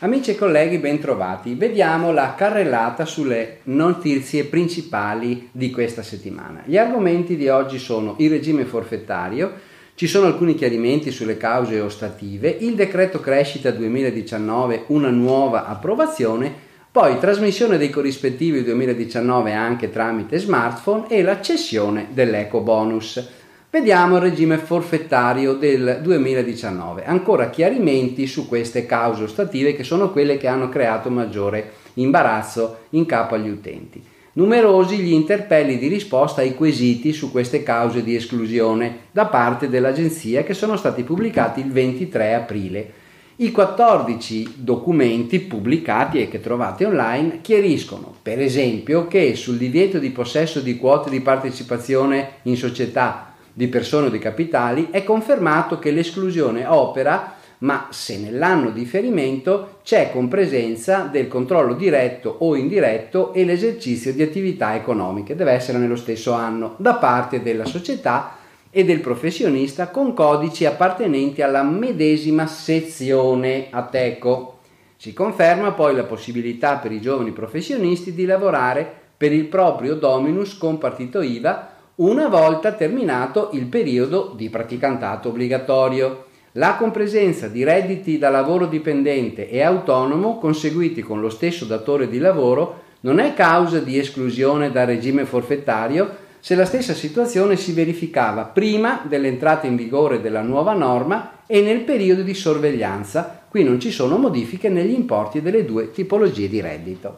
Amici e colleghi, bentrovati. Vediamo la carrellata sulle notizie principali di questa settimana. Gli argomenti di oggi sono il regime forfettario, ci sono alcuni chiarimenti sulle cause ostative, il decreto crescita 2019, una nuova approvazione, poi trasmissione dei corrispettivi 2019 anche tramite smartphone e la cessione dell'eco bonus. Vediamo il regime forfettario del 2019. Ancora chiarimenti su queste cause ostative che sono quelle che hanno creato maggiore imbarazzo in capo agli utenti. Numerosi gli interpelli di risposta ai quesiti su queste cause di esclusione da parte dell'agenzia che sono stati pubblicati il 23 aprile. I 14 documenti pubblicati e che trovate online chiariscono, per esempio, che sul divieto di possesso di quote di partecipazione in società di persone o di capitali, è confermato che l'esclusione opera, ma se nell'anno di riferimento c'è con presenza del controllo diretto o indiretto e l'esercizio di attività economiche, deve essere nello stesso anno, da parte della società e del professionista con codici appartenenti alla medesima sezione ATECO. Si conferma poi la possibilità per i giovani professionisti di lavorare per il proprio dominus con partito IVA una volta terminato il periodo di praticantato obbligatorio. La compresenza di redditi da lavoro dipendente e autonomo conseguiti con lo stesso datore di lavoro non è causa di esclusione dal regime forfettario se la stessa situazione si verificava prima dell'entrata in vigore della nuova norma e nel periodo di sorveglianza. Qui non ci sono modifiche negli importi delle due tipologie di reddito.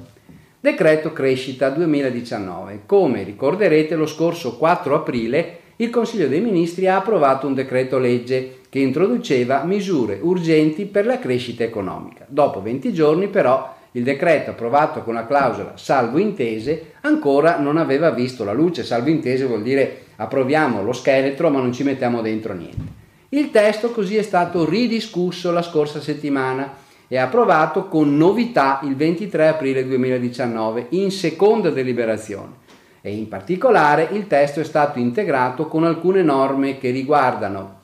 Decreto crescita 2019. Come ricorderete lo scorso 4 aprile il Consiglio dei Ministri ha approvato un decreto legge che introduceva misure urgenti per la crescita economica. Dopo 20 giorni però il decreto approvato con la clausola salvo intese ancora non aveva visto la luce. Salvo intese vuol dire approviamo lo scheletro ma non ci mettiamo dentro niente. Il testo così è stato ridiscusso la scorsa settimana e approvato con novità il 23 aprile 2019 in seconda deliberazione. E in particolare il testo è stato integrato con alcune norme che riguardano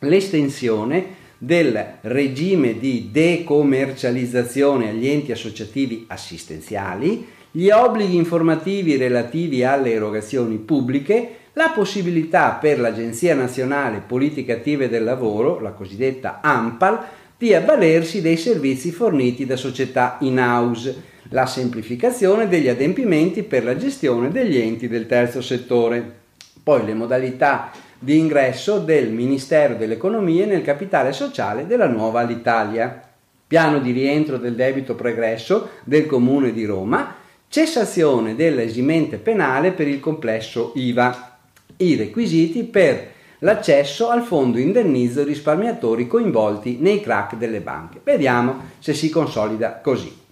l'estensione del regime di decommercializzazione agli enti associativi assistenziali, gli obblighi informativi relativi alle erogazioni pubbliche, la possibilità per l'Agenzia Nazionale Politiche Attive del Lavoro, la cosiddetta AMPAL, di avvalersi dei servizi forniti da società in-house, la semplificazione degli adempimenti per la gestione degli enti del terzo settore, poi le modalità di ingresso del Ministero dell'Economia nel capitale sociale della nuova Alitalia, piano di rientro del debito pregresso del Comune di Roma, cessazione dell'esimente penale per il complesso IVA, i requisiti per l'accesso al fondo indennizzo risparmiatori coinvolti nei crack delle banche. Vediamo se si consolida così.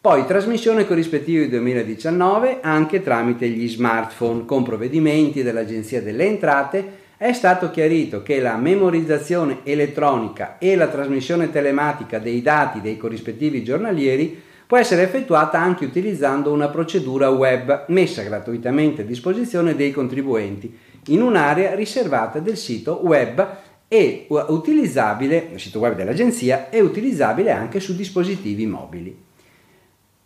Poi trasmissione corrispettiva 2019 anche tramite gli smartphone con provvedimenti dell'Agenzia delle Entrate è stato chiarito che la memorizzazione elettronica e la trasmissione telematica dei dati dei corrispettivi giornalieri può essere effettuata anche utilizzando una procedura web messa gratuitamente a disposizione dei contribuenti in un'area riservata del sito web e utilizzabile, il sito web dell'agenzia, è utilizzabile anche su dispositivi mobili.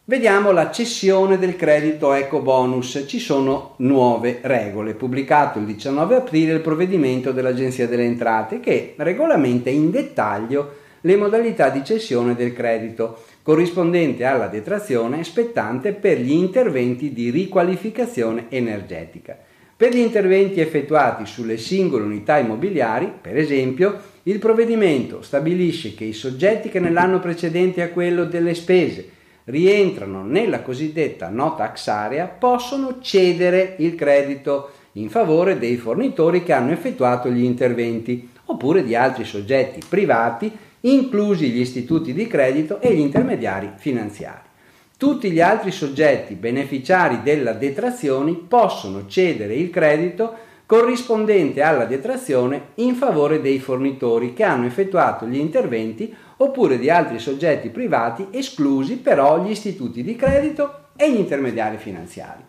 Vediamo la cessione del credito eco bonus. Ci sono nuove regole. Pubblicato il 19 aprile il provvedimento dell'Agenzia delle Entrate che regolamenta in dettaglio le modalità di cessione del credito corrispondente alla detrazione spettante per gli interventi di riqualificazione energetica. Per gli interventi effettuati sulle singole unità immobiliari, per esempio, il provvedimento stabilisce che i soggetti che nell'anno precedente a quello delle spese rientrano nella cosiddetta no tax area possono cedere il credito in favore dei fornitori che hanno effettuato gli interventi oppure di altri soggetti privati, inclusi gli istituti di credito e gli intermediari finanziari. Tutti gli altri soggetti beneficiari della detrazione possono cedere il credito corrispondente alla detrazione in favore dei fornitori che hanno effettuato gli interventi oppure di altri soggetti privati, esclusi però gli istituti di credito e gli intermediari finanziari.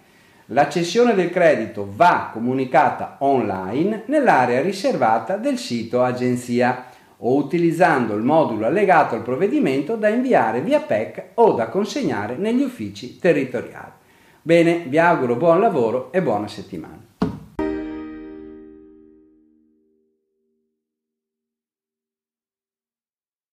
La cessione del credito va comunicata online nell'area riservata del sito agenzia o utilizzando il modulo allegato al provvedimento da inviare via PEC o da consegnare negli uffici territoriali. Bene, vi auguro buon lavoro e buona settimana.